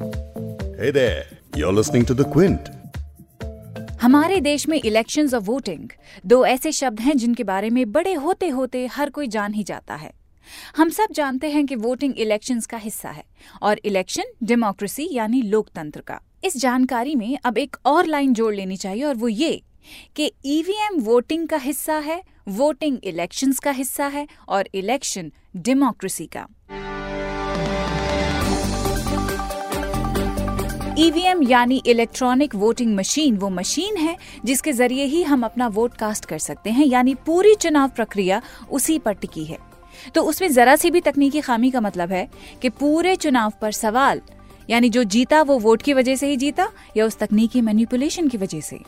Hey there, you're listening to The Quint. हमारे देश में इलेक्शंस और वोटिंग दो ऐसे शब्द हैं जिनके बारे में बड़े होते होते हर कोई जान ही जाता है। हम सब जानते हैं कि वोटिंग इलेक्शंस का हिस्सा है और इलेक्शन डेमोक्रेसी यानी लोकतंत्र का। इस जानकारी में अब एक और लाइन जोड़ लेनी चाहिए और वो ये कि ईवीएम वोटिंग का हिस्सा है वोटिंग इलेक्शंस का हिस्सा है और इलेक्शन डेमोक्रेसी का। ईवीएम यानी इलेक्ट्रॉनिक वोटिंग मशीन वो मशीन है, जिसके ज़रिए ही हम अपना वोट कास्ट कर सकते हैं, यानी पूरी चुनाव प्रक्रिया उसी पर टिकी है। तो उसमें जरा सी भी तकनीकी खामी का मतलब है कि पूरे चुनाव पर सवाल, यानी जो जीता वो वोट की वजह से ही जीता, या उस तकनीकी मैनिपुलेशन की वजह से।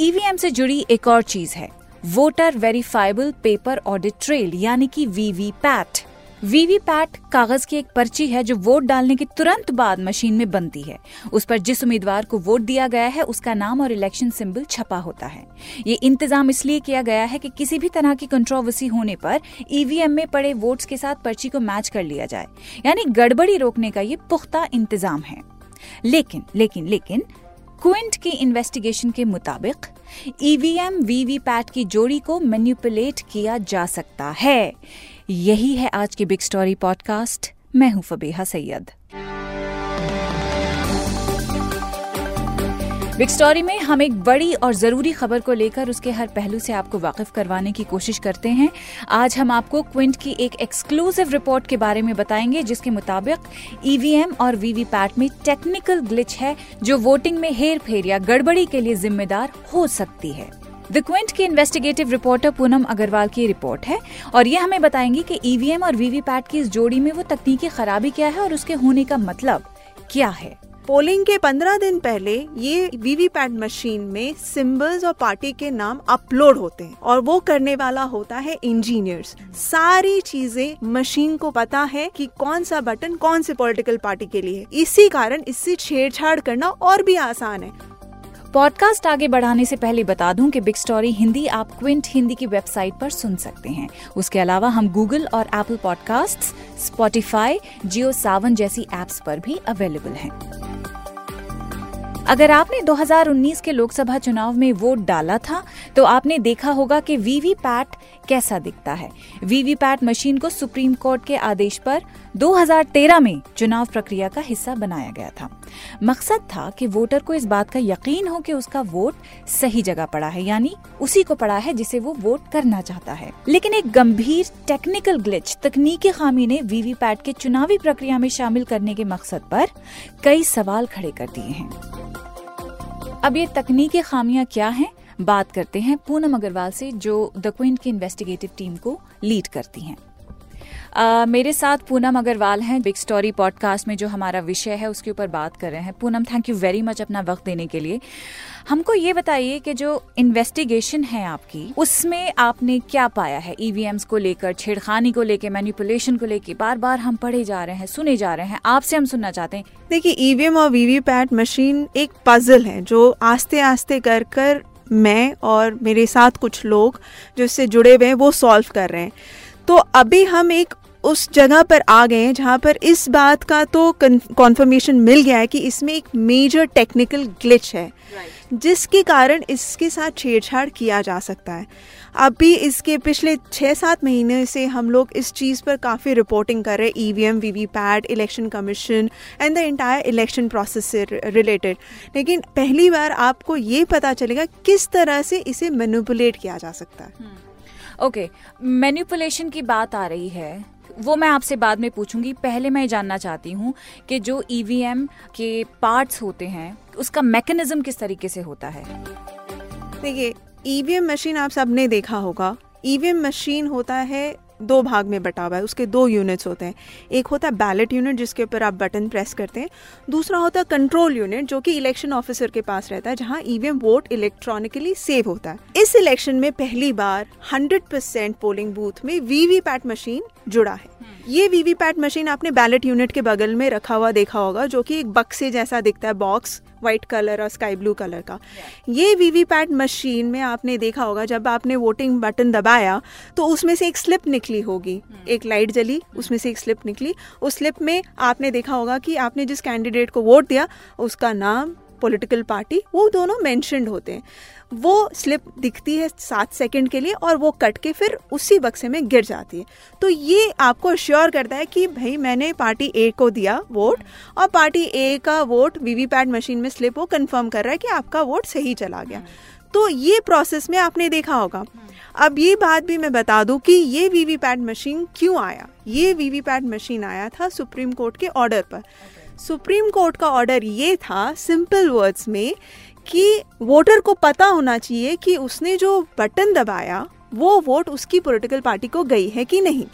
ईवीएम से जुड़ी एक और चीज़ है voter verifiable paper audit trail यानी कि वीवीपैट वीवीपैट कागज़ की एक पर्ची है जो वोट डालने के तुरंत बाद मशीन में बनती है। उस पर जिस उम्मीदवार को वोट दिया गया है, उसका नाम और इलेक्शन सिंबल छपा होता है। ये इंतज़ाम इसलिए किया गया है कि किसी भी तरह की कंट्रोवर्सी होने पर ईवीएम में पड़े वोट्स के साथ पर्ची को मैच कर लिया जाए। यानी गड़बड़ी रोकने का ये पुख्ता इंतज़ाम है। लेकिन लेकिन लेकिन क्विंट की इन्वेस्टिगेशन के मुताबिक ईवीएम वीवीपैट की जोड़ी को मैन्युपुलेट किया जा सकता है। यही है आज की बिग स्टोरी पॉडकास्ट मैं हूँ फबीहा सैयद। बिग स्टोरी में हम एक बड़ी और ज़रूरी खबर को लेकर उसके हर पहलू से आपको वाकिफ करवाने की कोशिश करते हैं। आज हम आपको क्विंट की एक एक्सक्लूसिव रिपोर्ट के बारे में बताएँगे, जिसके मुताबिक ईवीएम और वीवीपैट में टेक्निकल ग्लिच है, जो वोटिंग में हेर फेर या गड़बड़ी के लिए जिम्मेदार हो सकती है। द क्विंट की इन्वेस्टिगेटिव रिपोर्टर पूनम अग्रवाल की रिपोर्ट है, और ये हमें बताएँगी कि ईवीएम और वीवीपैट की इस जोड़ी में वो तकनीकी खराबी क्या है और उसके होने का मतलब क्या है। पोलिंग के पंद्रह दिन पहले ये वीवीपैट मशीन में सिंबल्स और पार्टी के नाम अपलोड होते हैं और वो करने वाला होता है इंजीनियर्स सारी चीज़ें मशीन को पता है कि कौन सा बटन कौन से पॉलिटिकल पार्टी के लिए इसी कारण इससे छेड़छाड़ करना और भी आसान है। पॉडकास्ट आगे बढ़ाने से पहले बता दूँ कि बिग स्टोरी हिंदी आप क्विंट हिंदी की वेबसाइट पर सुन सकते हैं। उसके अलावा हम गूगल और Apple podcast Spotify Jio Saavn जैसी एप्स पर भी अवेलेबल हैं। अगर आपने 2019 के लोकसभा चुनाव में वोट डाला था तो आपने देखा होगा कि वीवीपैट कैसा दिखता है। वीवीपैट मशीन को सुप्रीम कोर्ट के आदेश पर 2013 में चुनाव प्रक्रिया का हिस्सा बनाया गया था। मकसद था कि वोटर को इस बात का यकीन हो कि उसका वोट सही जगह पड़ा है, यानी उसी को पड़ा है जिसे वो वोट करना चाहता है। लेकिन एक गंभीर टेक्निकल ग्लिच तकनीकी खामी ने वीवीपैट के चुनावी प्रक्रिया में शामिल करने के मकसद पर कई सवाल खड़े कर दिए हैं। अब ये तकनीकी खामियाँ क्या हैं? बात करते हैं पूनम अग्रवाल से, जो द क्विंट की इन्वेस्टिगेटिव टीम को लीड करती हैं। Uh, मेरे साथ पूनम अग्रवाल हैं बिग स्टोरी पॉडकास्ट में जो हमारा विषय है उसके ऊपर बात कर रहे हैं। Poonam thank you very much अपना वक्त देने के लिए। हमको ये बताइए कि जो इन्वेस्टिगेशन है आपकी उसमें आपने क्या पाया है? ईवीएम्स को लेकर छेड़खानी को लेकर मैनिपुलेशन को लेकर बार बार हम पढ़े जा रहे हैं सुने जा रहे हैं। आपसे हम सुनना चाहते हैं। देखिए ईवीएम और वीवीपैट मशीन एक पजल है जो आस्ते आस्ते कर कर मैं और मेरे साथ कुछ लोग जो इससे जुड़े हुए हैं वो सॉल्व कर रहे हैं। तो अभी हम एक उस जगह पर आ गए हैं जहाँ पर इस बात का तो कॉन्फर्मेशन मिल गया है कि इसमें एक मेजर टेक्निकल ग्लिच है right. जिसके कारण इसके साथ छेड़छाड़ किया जा सकता है अभी इसके पिछले छः सात महीने से हम लोग इस चीज़ पर काफ़ी रिपोर्टिंग कर रहे हैं E V M V V PAT Election Commission and the entire election process से रिलेटेड लेकिन पहली बार आपको ये पता चलेगा किस तरह से इसे मैनिपुलेट किया जा सकता है ओके hmm. मैनिपुलेशन की बात आ रही है वो मैं आपसे बाद में पूछूँगी। पहले मैं जानना चाहती हूँ कि जो ईवीएम e के पार्ट्स होते हैं, उसका मैकेनिज्म किस तरीके से होता है? देखिए ईवीएम मशीन आप सबने देखा होगा। ईवीएम मशीन होता है दो भाग में बटा हुआ है, उसके दो यूनिट्स होते हैं। एक होता है बैलेट यूनिट जिसके ऊपर आप बटन प्रेस करते हैं। दूसरा होता है कंट्रोल यूनिट जो कि इलेक्शन ऑफिसर के पास रहता है, जहाँ ईवीएम वोट इलेक्ट्रॉनिकली सेव होता है। इस इलेक्शन में पहली बार 100 परसेंट पोलिंग बूथ में वीवीपैट मशीन जुड़ा है। ये वीवीपैट मशीन आपने बैलेट यूनिट के बगल में रखा हुआ देखा होगा, जो कि एक बक्से जैसा दिखता है बॉक्स व्हाइट कलर और स्काई ब्लू कलर का। ये वीवीपैट मशीन में आपने देखा होगा जब आपने वोटिंग बटन दबाया तो उसमें से एक स्लिप निकली होगी। एक लाइट जली उसमें से एक स्लिप निकली। उस स्लिप में आपने देखा होगा कि आपने जिस कैंडिडेट को वोट दिया उसका नाम पॉलिटिकल पार्टी वो दोनों मेंशनड होते हैं। वो स्लिप दिखती है सात सेकंड के लिए और वो कट के फिर उसी बक्से में गिर जाती है। तो ये आपको अश्योर करता है कि भाई मैंने पार्टी ए को दिया वोट और पार्टी ए का वोट वीवीपैट मशीन में स्लिप वो कंफर्म कर रहा है कि आपका वोट सही चला गया। तो ये प्रोसेस में आपने देखा होगा। अब ये बात भी मैं बता दूँ कि ये वीवीपैट मशीन क्यों आया? ये वीवीपैट मशीन आया था सुप्रीम कोर्ट के ऑर्डर पर। सुप्रीम कोर्ट का ऑर्डर ये था सिंपल वर्ड्स में, कि वोटर को पता होना चाहिए कि उसने जो बटन दबाया, वो वोट उसकी पॉलिटिकल पार्टी को गई है कि नहीं।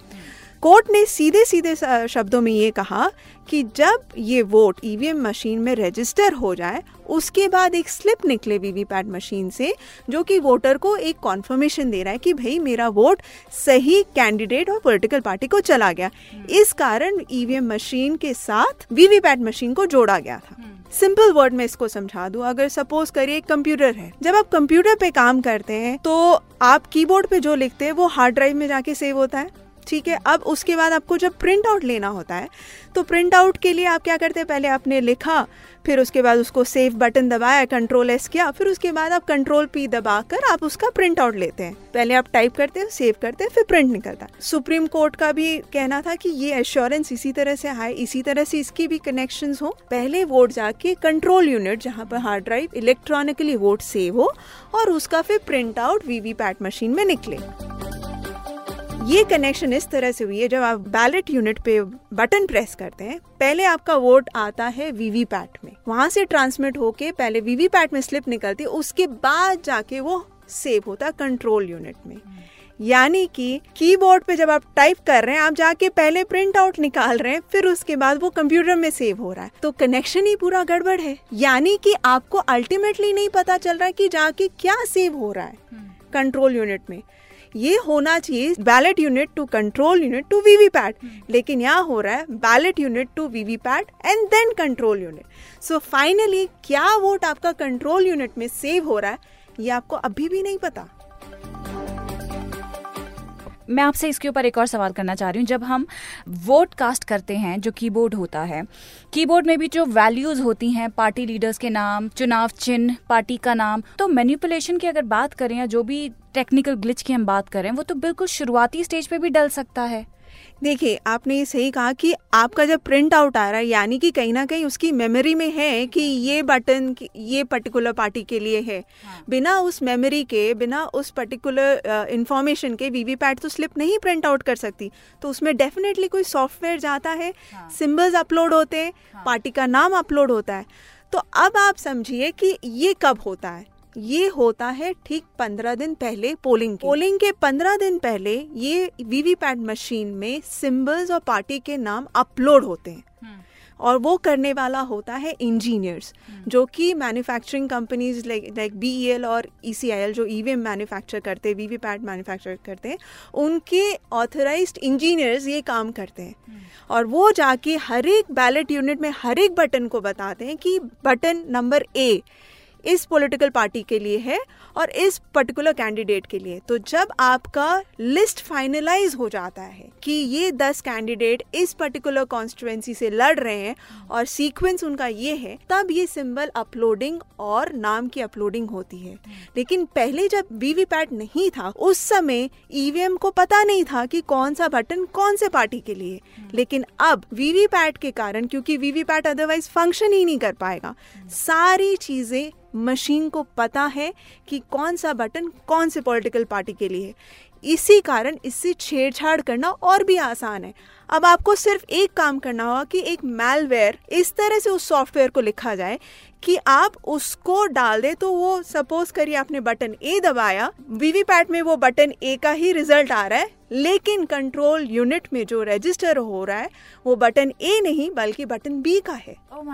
कोर्ट ने सीधे सीधे शब्दों में ये कहा कि जब ये वोट ईवीएम मशीन में रजिस्टर हो जाए उसके बाद एक स्लिप निकले वीवीपैट मशीन से जो कि वोटर को एक कॉन्फर्मेशन दे रहा है कि भाई मेरा वोट सही कैंडिडेट और पोलिटिकल पार्टी को चला गया। इस कारण ईवीएम मशीन के साथ वीवीपैट मशीन को जोड़ा गया था। सिंपल वर्ड में इसको समझा दूँ अगर सपोज़ करिए कंप्यूटर है। जब आप कंप्यूटर पे काम करते हैं तो आप कीबोर्ड पे जो लिखते हैं वो हार्ड ड्राइव में जाके सेव होता है। ठीक है अब उसके बाद आपको जब प्रिंट आउट लेना होता है तो प्रिंट आउट के लिए आप क्या करते हैं? पहले आपने लिखा फिर उसके बाद उसको सेव बटन दबाया कंट्रोल एस किया, फिर उसके बाद आप कंट्रोल पी दबा कर आप उसका प्रिंट आउट लेते हैं। पहले आप टाइप करते हैं सेव करते हैं, फिर प्रिंट निकलता है। सुप्रीम कोर्ट का भी कहना था कि ये एश्योरेंस इसी तरह से है इसी तरह से इसकी भी कनेक्शन हो। पहले वोट जाके कंट्रोल यूनिट जहाँ पर hard drive electronically vote save हो, और उसका फिर प्रिंट आउट वीवीपैट मशीन में निकले। ये कनेक्शन इस तरह से हुई है जब आप बैलेट यूनिट पे बटन प्रेस करते हैं पहले आपका वोट आता है वीवीपैट में। वहाँ से ट्रांसमिट होके पहले वीवीपैट में स्लिप निकलती है उसके बाद जाके वो सेव होता है कंट्रोल यूनिट में। यानी कि कीबोर्ड पे जब आप टाइप कर रहे हैं आप जाके पहले प्रिंट आउट निकाल रहे हैं फिर उसके बाद वो कंप्यूटर में सेव हो रहा है। तो कनेक्शन ही पूरा गड़बड़ है। यानी कि आपको अल्टीमेटली नहीं पता चल रहा है कि जाके क्या सेव हो रहा है कंट्रोल यूनिट में। ये होना चाहिए ballot unit to control unit to VVPAT लेकिन यहाँ हो रहा है ballot unit to VVPAT and then control unit so finally क्या वोट आपका कंट्रोल यूनिट में सेव हो रहा है ये आपको अभी भी नहीं पता। मैं आपसे इसके ऊपर एक और सवाल करना चाह रही हूँ। जब हम वोट कास्ट करते हैं, जो कीबोर्ड होता है कीबोर्ड में भी जो वैल्यूज़ होती हैं पार्टी लीडर्स के नाम, चुनाव चिन्ह पार्टी का नाम तो मैनिपुलेशन की अगर बात करें या जो भी टेक्निकल ग्लिच की हम बात करें, वो तो बिल्कुल शुरुआती स्टेज पे भी डल सकता है। देखिए आपने ये सही कहा कि आपका जब प्रिंट आउट आ रहा है यानी कि कहीं ना कहीं उसकी मेमोरी में है कि ये बटन ये पर्टिकुलर पार्टी के लिए है हाँ। बिना उस मेमोरी के बिना उस पर्टिकुलर इंफॉर्मेशन के वी वीवीपैट तो स्लिप नहीं प्रिंट आउट कर सकती तो उसमें डेफिनेटली कोई सॉफ्टवेयर जाता है सिम्बल्स हाँ। अपलोड होते हैं हाँ। पार्टी का नाम अपलोड होता है तो अब आप समझिए कि ये कब होता है ये होता है ठीक पंद्रह दिन पहले पोलिंग के पोलिंग के पंद्रह दिन पहले ये वीवीपैट मशीन में सिंबल्स और पार्टी के नाम अपलोड होते हैं हम्म। और वो करने वाला होता है इंजीनियर्स हम्म। जो कि manufacturing companies like like B और ई e जो ई मैन्युफैक्चर करते हैं वीवीपैट मैन्युफैक्चर करते हैं उनके ऑथराइज्ड इंजीनियर्स ये काम करते हैं हम्म। और वो जाके हर एक बैलेट यूनिट में हर एक बटन को बताते हैं कि बटन नंबर ए इस पॉलिटिकल पार्टी के लिए है और इस पर्टिकुलर कैंडिडेट के लिए। तो जब आपका लिस्ट फाइनलाइज हो जाता है कि ये दस कैंडिडेट इस पर्टिकुलर कॉन्स्टिट्युएंसी से लड़ रहे हैं और सीक्वेंस उनका ये है, तब ये सिंबल अपलोडिंग और नाम की अपलोडिंग होती है। लेकिन पहले जब वीवीपैट नहीं था, उस समय ईवीएम को पता नहीं था कि कौन सा बटन कौन से पार्टी के लिए। लेकिन अब वीवीपैट के कारण, क्योंकि वीवीपैट अदरवाइज़ फ़ंक्शन ही नहीं कर पाएगा। सारी चीज़ें मशीन को पता है कि कौन सा बटन कौन से पॉलिटिकल पार्टी के लिए है। इसी कारण इससे छेड़छाड़ करना और भी आसान है। अब आपको सिर्फ़ एक काम करना होगा कि एक मेलवेयर इस तरह से उस सॉफ्टवेयर को लिखा जाए कि आप उसको डाल दें तो वो सपोज़ करिए आपने बटन ए दबाया, वीवीपैट में वो बटन ए का ही रिज़ल्ट आ रहा है, लेकिन कंट्रोल यूनिट में जो रजिस्टर हो रहा है, वो बटन ए नहीं, बल्कि बटन बी का है। Oh.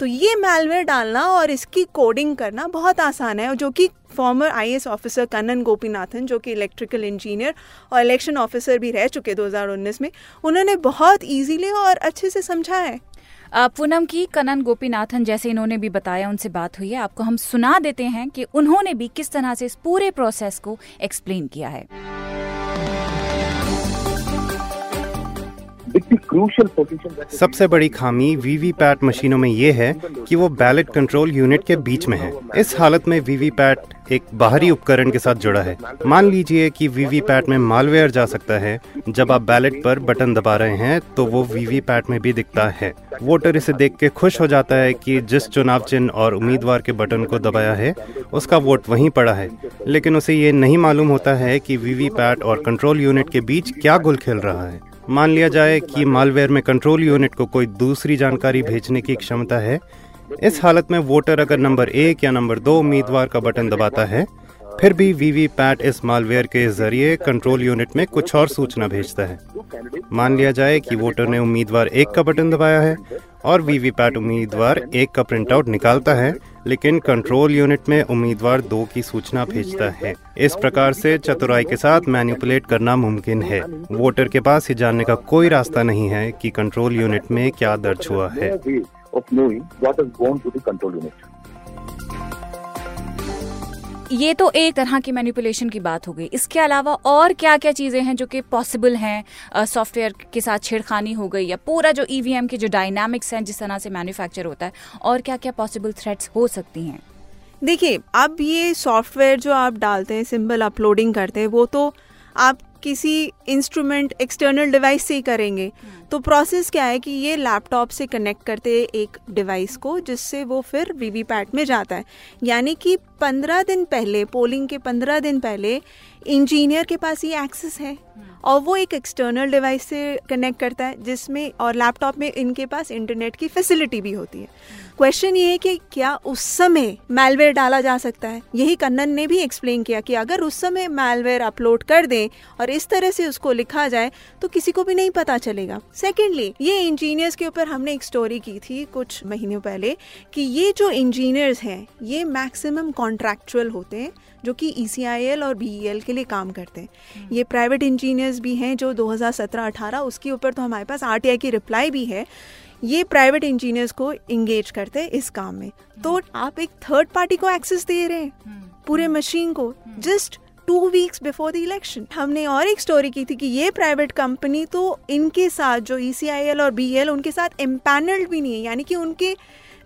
तो ये मेलवेयर डालना और इसकी कोडिंग करना बहुत आसान है जो कि former IAS officer Kannan Gopinathan जो कि इलेक्ट्रिकल इंजीनियर और इलेक्शन ऑफिसर भी रह चुके 2019 में, उन्होंने बहुत इजीली और अच्छे से समझा है। पूनम की कनन गोपीनाथन जैसे इन्होंने भी बताया, उनसे बात हुई है। आपको हम सुना देते हैं कि उन्होंने भी किस तरह से इस पूरे प्रोसेस को एक्सप्लेन किया है। सबसे बड़ी खामी वीवीपैट मशीनों में ये है कि वो बैलेट कंट्रोल यूनिट के बीच में है। इस हालत में वीवीपैट एक बाहरी उपकरण के साथ जुड़ा है। मान लीजिए कि वीवीपैट में मालवेयर जा सकता है। जब आप बैलेट पर बटन दबा रहे हैं तो वो वीवीपैट में भी दिखता है। वोटर इसे देख के खुश हो जाता है कि जिस चुनाव चिन्ह और उम्मीदवार के बटन को दबाया है, उसका वोट वहीं पड़ा है। लेकिन उसे ये नहीं मालूम होता है कि वीवीपैट और कंट्रोल यूनिट के बीच क्या गुल खेल रहा है। मान लिया जाए कि मालवेयर में कंट्रोल यूनिट को कोई दूसरी जानकारी भेजने की क्षमता है, इस हालत में वोटर अगर नंबर एक या नंबर दो उम्मीदवार का बटन दबाता है, फिर भी वीवीपैट इस मालवेयर के ज़रिए कंट्रोल यूनिट में कुछ और सूचना भेजता है। मान लिया जाए कि वोटर ने उम्मीदवार एक का बटन दबाया है और वीवीपैट उम्मीदवार एक का प्रिंटआउट निकालता है, लेकिन कंट्रोल यूनिट में उम्मीदवार दो की सूचना भेजता है। इस प्रकार से चतुराई के साथ मैनिपुलेट करना मुमकिन है। वोटर के पास ये जानने का कोई रास्ता नहीं है कि कंट्रोल यूनिट में क्या दर्ज हुआ है। ये तो एक तरह की मैनिपुलेशन की बात हो गई। इसके अलावा और क्या क्या चीज़ें हैं जो कि पॉसिबल हैं? सॉफ्टवेयर के साथ छेड़खानी हो गई या पूरा जो ईवीएम e के जो डायनामिक्स हैं, जिस तरह से मैन्युफैक्चर होता है, और क्या क्या पॉसिबल थ्रेट्स हो सकती हैं? देखिए, अब ये सॉफ्टवेयर जो आप डालते हैं सिंबल अपलोडिंग करते हैं, वो तो आप किसी इंस्ट्रूमेंट एक्सटर्नल डिवाइस से ही करेंगे हम्म। तो प्रोसेस क्या है कि ये लैपटॉप से कनेक्ट करते हैं एक डिवाइस को जिससे वो फिर वीवीपैट में जाता है यानी कि पंद्रह दिन पहले पोलिंग के पंद्रह दिन पहले इंजीनियर के पास ये एक्सेस है हम्म। और वो एक एक्सटर्नल डिवाइस से कनेक्ट करता है जिसमें और लैपटॉप में इनके पास इंटरनेट की फैसिलिटी भी होती है क्वेश्चन ये है कि क्या उस समय मेलवेयर डाला जा सकता है? यही कन्नन ने भी एक्सप्लेन किया कि अगर उस समय मेलवेयर अपलोड कर दें और इस तरह से उसको लिखा जाए तो किसी को भी नहीं पता चलेगा। सेकेंडली ये इंजीनियर्स के ऊपर हमने एक स्टोरी की थी कुछ महीनों पहले कि ये जो इंजीनियर्स हैं ये मैक्सिमम कॉन्ट्रैक्चुअल होते हैं जो कि ई e और बी e के लिए काम करते हैं। हम्म। ये प्राइवेट इंजीनियर्स भी हैं जो 2017-18 उसके ऊपर तो हमारे पास RTI की रिप्लाई भी है ये प्राइवेट इंजीनियर्स को इंगेज करते हैं इस काम में तो हम्म। आप एक थर्ड पार्टी को एक्सेस दे रहे हैं हम्म। पूरे मशीन को just two weeks before the election हमने और एक स्टोरी की थी कि ये प्राइवेट कंपनी तो इनके साथ जो ई e और बीएल उनके साथ एम्पैनल्ड भी नहीं है यानी कि उनके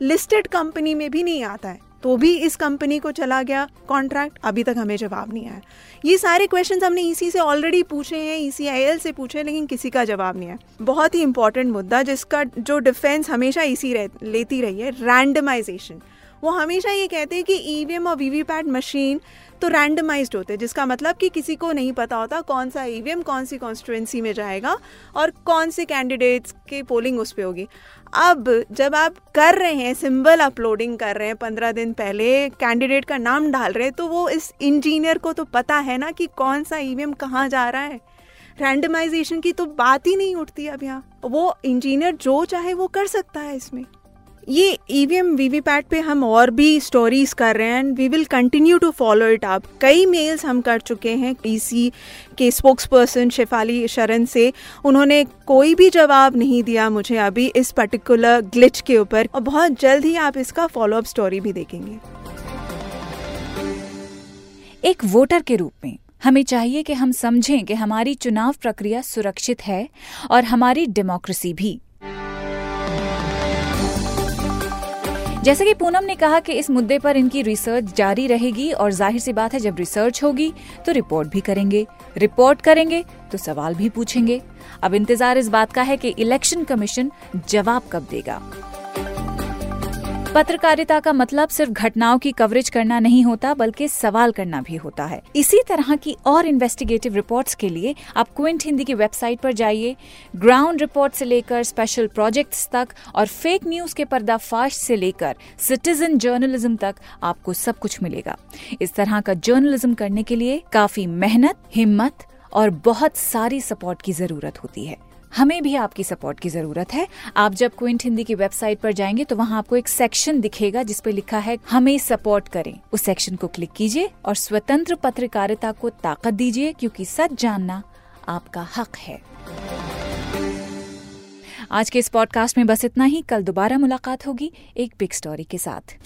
लिस्टेड कंपनी में भी नहीं आता है तो भी इस कंपनी को चला गया कॉन्ट्रैक्ट अभी तक हमें जवाब नहीं आया। ये सारे क्वेश्चन हमने ईसी e से ऑलरेडी पूछे हैं ईसीआईएल e से पूछे हैं लेकिन किसी का जवाब नहीं आया। बहुत ही इंपॉर्टेंट मुद्दा जिसका जो डिफेंस हमेशा इसी रह, लेती रही है रैंडमाइजेशन वो हमेशा ये कहते हैं कि ईवीएम और वीवीपैट मशीन तो रैंडमाइज्ड होते हैं, जिसका मतलब कि किसी को नहीं पता होता कौन सा ईवीएम कौन सी कॉन्स्टिट्युएंसी में जाएगा और कौन से कैंडिडेट्स की पोलिंग उस पर होगी। अब जब आप कर रहे हैं सिंबल अपलोडिंग कर रहे हैं, पंद्रह दिन पहले कैंडिडेट का नाम डाल रहे हैं तो वो इस इंजीनियर को तो पता है ना कि कौन सा ईवीएम कहाँ जा रहा है। रैंडमाइजेशन की तो बात ही नहीं उठती अब यहाँ। वो इंजीनियर जो चाहे वो कर सकता है इसमें। ये ईवीएम वीवीपैट पे हम और भी स्टोरीज कर रहे हैं we will continue to follow it up कई मेल्स हम कर चुके हैं ईसी के स्पोक्स पर्सन शेफाली शरण से. उन्होंने कोई भी जवाब नहीं दिया मुझे अभी इस पर्टिकुलर ग्लिच के ऊपर. और बहुत जल्द ही आप इसका फॉलो अप स्टोरी भी देखेंगे. एक वोटर के रूप में, हमें चाहिए कि हम समझें कि हमारी चुनाव प्रक्रिया सुरक्षित है और हमारी डेमोक्रेसी भी. जैसे कि पूनम ने कहा कि इस मुद्दे पर इनकी रिसर्च जारी रहेगी और ज़ाहिर सी बात है, जब रिसर्च होगी तो रिपोर्ट भी करेंगे। रिपोर्ट करेंगे तो सवाल भी पूछेंगे। अब इंतज़ार इस बात का है कि इलेक्शन कमीशन जवाब कब देगा। पत्रकारिता का मतलब सिर्फ़ घटनाओं की कवरेज करना नहीं होता, बल्कि सवाल करना भी होता है। इसी तरह की और इन्वेस्टिगेटिव रिपोर्ट्स के लिए आप क्विंट हिंदी की वेबसाइट पर जाइए। ग्राउंड रिपोर्ट से लेकर स्पेशल प्रोजेक्ट्स तक और फेक न्यूज़ के पर्दाफाश से लेकर सिटीजन जर्नलिज्म तक आपको सब कुछ मिलेगा। इस तरह का जर्नलिज्म करने के लिए काफ़ी मेहनत, हिम्मत और बहुत सारी सपोर्ट की ज़रूरत होती है। हमें भी आपकी सपोर्ट की ज़रूरत है। आप जब क्विंट हिंदी की वेबसाइट पर जाएँगे तो वहाँ आपको एक सेक्शन दिखेगा जिसपे लिखा है, हमें सपोर्ट करें। उस सेक्शन को क्लिक कीजिए और स्वतंत्र पत्रकारिता को ताकत दीजिए क्योंकि सच जानना आपका हक है। आज के इस पॉडकास्ट में बस इतना ही। कल दोबारा मुलाकात होगी एक बिग स्टोरी के साथ।